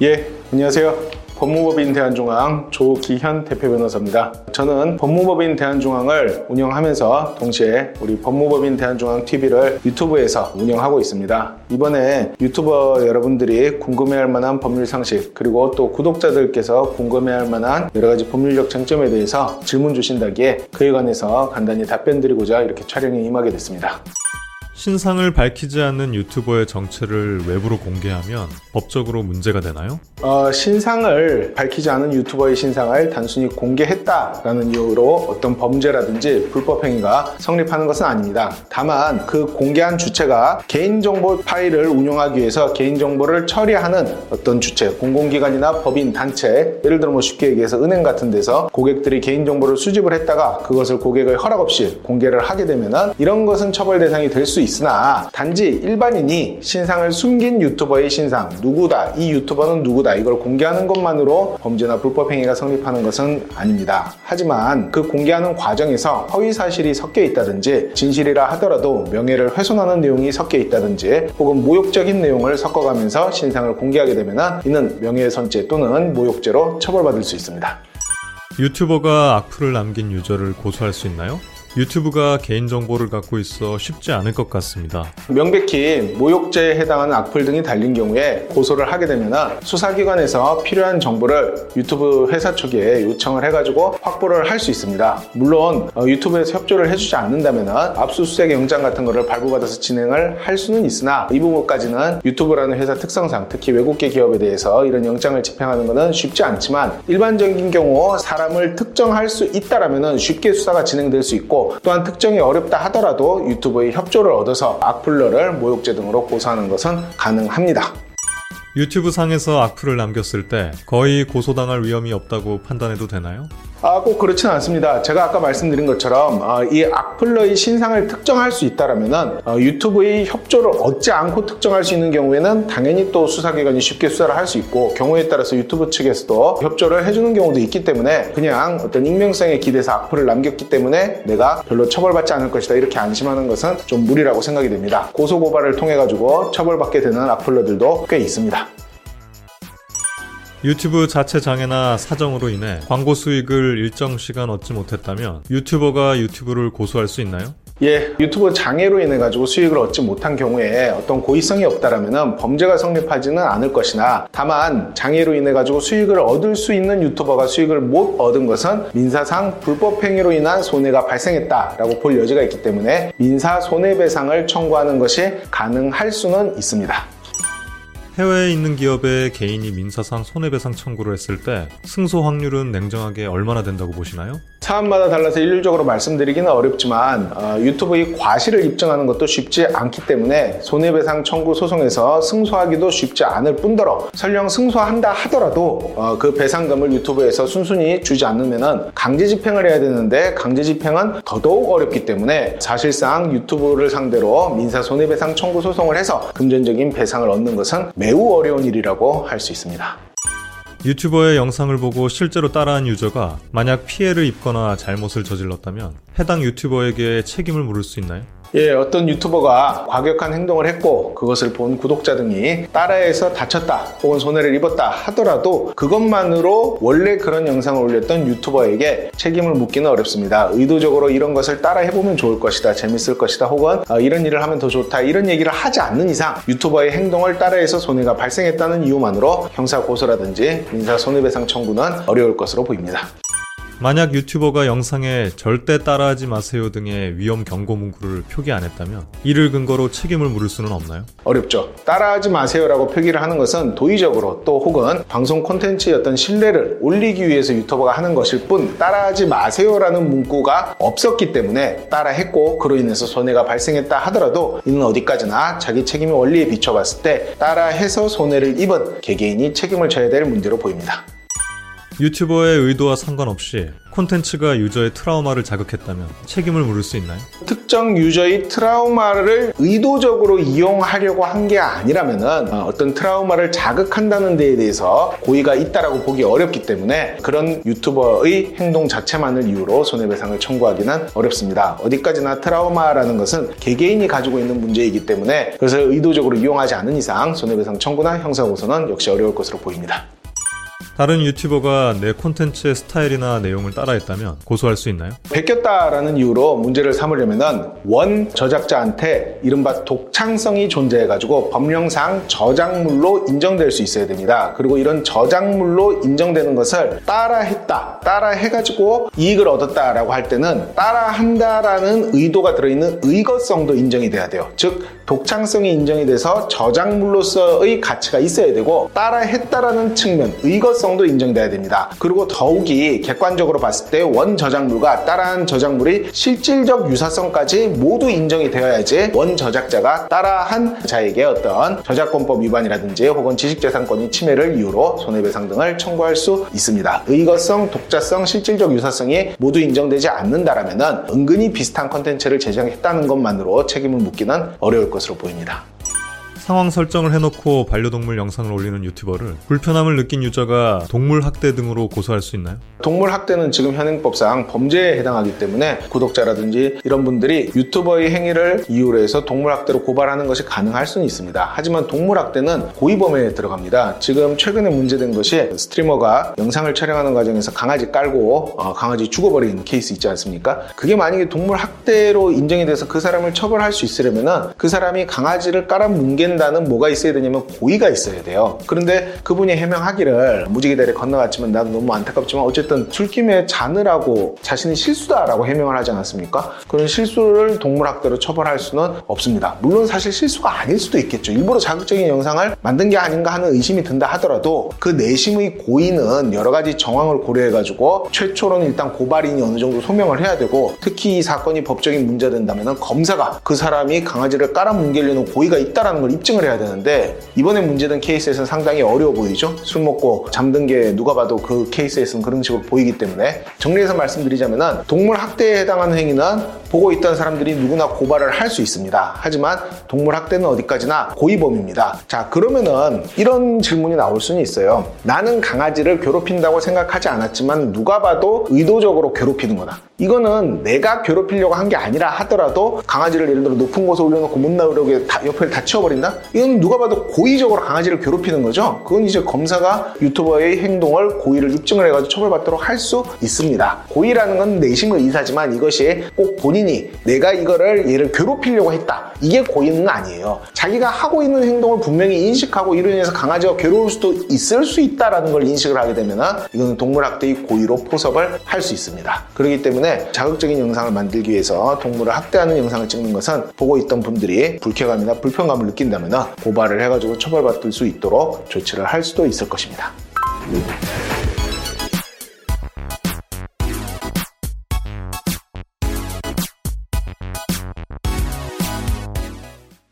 예, 안녕하세요. 법무법인 대한중앙 조기현 대표 변호사입니다. 저는 법무법인 대한중앙을 운영하면서 동시에 우리 법무법인 대한중앙 TV를 유튜브에서 운영하고 있습니다. 이번에 유튜버 여러분들이 궁금해할 만한 법률 상식 그리고 또 구독자들께서 궁금해할 만한 여러 가지 법률적 쟁점에 대해서 질문 주신다기에 그에 관해서 간단히 답변 드리고자 이렇게 촬영에 임하게 됐습니다. 신상을 밝히지 않는 유튜버의 정체를 외부로 공개하면 법적으로 문제가 되나요? 어, 신상을 밝히지 않은 유튜버의 신상을 단순히 공개했다라는 이유로 어떤 범죄라든지 불법 행위가 성립하는 것은 아닙니다. 다만 그 공개한 주체가 개인정보 파일을 운용하기 위해서 개인정보를 처리하는 어떤 주체, 공공기관이나 법인, 단체, 예를 들어 뭐 쉽게 얘기해서 은행 같은 데서 고객들이 개인정보를 수집을 했다가 그것을 고객의 허락 없이 공개를 하게 되면 이런 것은 처벌 대상이 될 수 있 으나 단지 일반인이 신상을 숨긴 유튜버의 신상, 누구다, 이 유튜버는 누구다, 이걸 공개하는 것만으로 범죄나 불법 행위가 성립하는 것은 아닙니다. 하지만 그 공개하는 과정에서 허위 사실이 섞여 있다든지 진실이라 하더라도 명예를 훼손하는 내용이 섞여 있다든지 혹은 모욕적인 내용을 섞어가면서 신상을 공개하게 되면 이는 명예훼손죄 또는 모욕죄로 처벌받을 수 있습니다. 유튜버가 악플을 남긴 유저를 고소할 수 있나요? 유튜브가 개인정보를 갖고 있어 쉽지 않을 것 같습니다. 명백히 모욕죄에 해당하는 악플 등이 달린 경우에 고소를 하게 되면 수사기관에서 필요한 정보를 유튜브 회사 측에 요청을 해가지고 확보를 할 수 있습니다. 물론 어, 유튜브에서 협조를 해주지 않는다면 압수수색 영장 같은 거를 발부받아서 진행을 할 수는 있으나 이 부분까지는 유튜브라는 회사 특성상 특히 외국계 기업에 대해서 이런 영장을 집행하는 것은 쉽지 않지만 일반적인 경우 사람을 특정할 수 있다라면 쉽게 수사가 진행될 수 있고 또한 특정이 어렵다 하더라도 유튜브의 협조를 얻어서 악플러를 모욕죄 등으로 고소하는 것은 가능합니다. 유튜브 상에서 악플을 남겼을 때 거의 고소당할 위험이 없다고 판단해도 되나요? 아, 꼭 그렇지는 않습니다. 제가 아까 말씀드린 것처럼 어, 이 악플러의 신상을 특정할 수 있다라면은 어, 유튜브의 협조를 얻지 않고 특정할 수 있는 경우에는 당연히 또 수사기관이 쉽게 수사를 할 수 있고 경우에 따라서 유튜브 측에서도 협조를 해주는 경우도 있기 때문에 그냥 어떤 익명성에 기대서 악플을 남겼기 때문에 내가 별로 처벌받지 않을 것이다 이렇게 안심하는 것은 좀 무리라고 생각이 됩니다. 고소고발을 통해 가지고 처벌받게 되는 악플러들도 꽤 있습니다. 유튜브 자체 장애나 사정으로 인해 광고 수익을 일정 시간 얻지 못했다면 유튜버가 유튜브를 고소할 수 있나요? 예, 유튜브 장애로 인해 가지고 수익을 얻지 못한 경우에 어떤 고의성이 없다라면 범죄가 성립하지는 않을 것이나 다만 장애로 인해 가지고 수익을 얻을 수 있는 유튜버가 수익을 못 얻은 것은 민사상 불법 행위로 인한 손해가 발생했다라고 볼 여지가 있기 때문에 민사 손해배상을 청구하는 것이 가능할 수는 있습니다. 해외에 있는 기업에 개인이 민사상 손해배상 청구를 했을 때 승소 확률은 냉정하게 얼마나 된다고 보시나요? 사안마다 달라서 일률적으로 말씀드리기는 어렵지만 어, 유튜브의 과실을 입증하는 것도 쉽지 않기 때문에 손해배상 청구 소송에서 승소하기도 쉽지 않을 뿐더러 설령 승소한다 하더라도 어, 그 배상금을 유튜브에서 순순히 주지 않으면 강제 집행을 해야 되는데 강제 집행은 더더욱 어렵기 때문에 사실상 유튜브를 상대로 민사 손해배상 청구 소송을 해서 금전적인 배상을 얻는 것은 매우 어려운 일이라고 할 수 있습니다. 유튜버의 영상을 보고 실제로 따라한 유저가 만약 피해를 입거나 잘못을 저질렀다면 해당 유튜버에게 책임을 물을 수 있나요? 예, 어떤 유튜버가 과격한 행동을 했고 그것을 본 구독자 등이 따라해서 다쳤다 혹은 손해를 입었다 하더라도 그것만으로 원래 그런 영상을 올렸던 유튜버에게 책임을 묻기는 어렵습니다. 의도적으로 이런 것을 따라 해보면 좋을 것이다, 재밌을 것이다 혹은 어, 이런 일을 하면 더 좋다 이런 얘기를 하지 않는 이상 유튜버의 행동을 따라해서 손해가 발생했다는 이유만으로 형사 고소라든지 민사 손해배상 청구는 어려울 것으로 보입니다. 만약 유튜버가 영상에 절대 따라하지 마세요 등의 위험 경고 문구를 표기 안 했다면 이를 근거로 책임을 물을 수는 없나요? 어렵죠. 따라하지 마세요라고 표기를 하는 것은 도의적으로 또 혹은 방송 콘텐츠의 어떤 신뢰를 올리기 위해서 유튜버가 하는 것일 뿐 따라하지 마세요라는 문구가 없었기 때문에 따라했고 그로 인해서 손해가 발생했다 하더라도 이는 어디까지나 자기 책임의 원리에 비춰봤을 때 따라해서 손해를 입은 개개인이 책임을 져야 될 문제로 보입니다. 유튜버의 의도와 상관없이 콘텐츠가 유저의 트라우마를 자극했다면 책임을 물을 수 있나요? 특정 유저의 트라우마를 의도적으로 이용하려고 한 게 아니라면은 어, 어떤 트라우마를 자극한다는 데에 대해서 고의가 있다라고 보기 어렵기 때문에 그런 유튜버의 행동 자체만을 이유로 손해배상을 청구하기는 어렵습니다. 어디까지나 트라우마라는 것은 개개인이 가지고 있는 문제이기 때문에 그래서 의도적으로 이용하지 않은 이상 손해배상 청구나 형사고소는 역시 어려울 것으로 보입니다. 다른 유튜버가 내 콘텐츠의 스타일이나 내용을 따라했다면 고소할 수 있나요? 베꼈다라는 이유로 문제를 삼으려면은 원 저작자한테 이른바 독창성이 존재해가지고 법령상 저작물로 인정될 수 있어야 됩니다. 그리고 이런 저작물로 인정되는 것을 따라했다, 따라해가지고 이익을 얻었다라고 할 때는 따라한다라는 의도가 들어있는 의거성도 인정이 돼야 돼요. 즉 독창성이 인정이 돼서 저작물로서의 가치가 있어야 되고 따라했다라는 측면, 의거성 도 인정돼야 됩니다. 그리고 더욱이 객관적으로 봤을 때 원 저작물과 따라한 저작물이 실질적 유사성까지 모두 인정이 되어야지 원 저작자가 따라한 자에게 어떤 저작권법 위반이라든지 혹은 지식재산권의 침해를 이유로 손해배상 등을 청구할 수 있습니다. 의거성, 독자성, 실질적 유사성이 모두 인정되지 않는다라면 은근히 비슷한 컨텐츠를 제작했다는 것만으로 책임을 묻기는 어려울 것으로 보입니다. 상황 설정을 해놓고 반려동물 영상을 올리는 유튜버를 불편함을 느낀 유저가 동물 학대 등으로 고소할 수 있나요? 동물 학대는 지금 현행법상 범죄에 해당하기 때문에 구독자라든지 이런 분들이 유튜버의 행위를 이유로 해서 동물 학대로 고발하는 것이 가능할 수는 있습니다. 하지만 동물 학대는 고의범에 들어갑니다. 지금 최근에 문제된 것이 streamer가 영상을 촬영하는 과정에서 강아지 깔고 어, 강아지 죽어버린 케이스 있지 않습니까? 그게 만약에 동물 학대로 인정이 돼서 그 사람을 처벌할 수 있으려면은 그 사람이 강아지를 깔아 뭉 갠다는 뭐가 있어야 되냐면 고의가 있어야 돼요. 그런데 그분이 해명하기를 무지개 다리 건너갔지만 나도 너무 안타깝지만 어쨌든 술김에 자느라고 자신이 실수다라고 해명을 하지 않았습니까? 그런 실수를 동물학대로 처벌할 수는 없습니다. 물론 사실 실수가 아닐 수도 있겠죠. 일부러 자극적인 영상을 만든 게 아닌가 하는 의심이 든다 하더라도 그 내심의 고의는 여러 가지 정황을 고려해가지고 최초로는 일단 고발인이 어느 정도 소명을 해야 되고 특히 이 사건이 법적인 문제가 된다면 검사가 그 사람이 강아지를 깔아뭉개려는 고의가 있다는 걸 입증 을 해야 되는데 이번에 문제된 케이스에서는 상당히 어려워 보이죠. 술 먹고 잠든 게 누가 봐도 그 케이스에서는 그런 식으로 보이기 때문에 정리해서 말씀드리자면 동물 학대에 해당하는 행위는 보고 있던 사람들이 누구나 고발을 할 수 있습니다. 하지만 동물 학대는 어디까지나 고의범입니다. 자 그러면은 이런 질문이 나올 수는 있어요. 나는 강아지를 괴롭힌다고 생각하지 않았지만 누가 봐도 의도적으로 괴롭히는 거다. 이거는 내가 괴롭히려고 한 게 아니라 하더라도 강아지를 예를 들어 높은 곳에 올려놓고 못 나오려고 다, 옆에 다 치워버린다? 이건 누가 봐도 고의적으로 강아지를 괴롭히는 거죠. 그건 이제 검사가 유튜버의 행동을 고의를 입증을 해가지고 처벌받도록 할 수 있습니다. 고의라는 건 내심의 의사지만 이것이 꼭 본인이 내가 이거를 얘를 괴롭히려고 했다. 이게 고의는 아니에요. 자기가 하고 있는 행동을 분명히 인식하고 이로 인해서 강아지가 괴로울 수도 있을 수 있다라는 걸 인식을 하게 되면 이거는 동물학대의 고의로 포섭을 할 수 있습니다. 그렇기 때문에 자극적인 영상을 만들기 위해서 동물을 학대하는 영상을 찍는 것은 보고 있던 분들이 불쾌감이나 불편감을 느낀다면 고발을 해가지고 처벌받을 수 있도록 조치를 할 수도 있을 것입니다.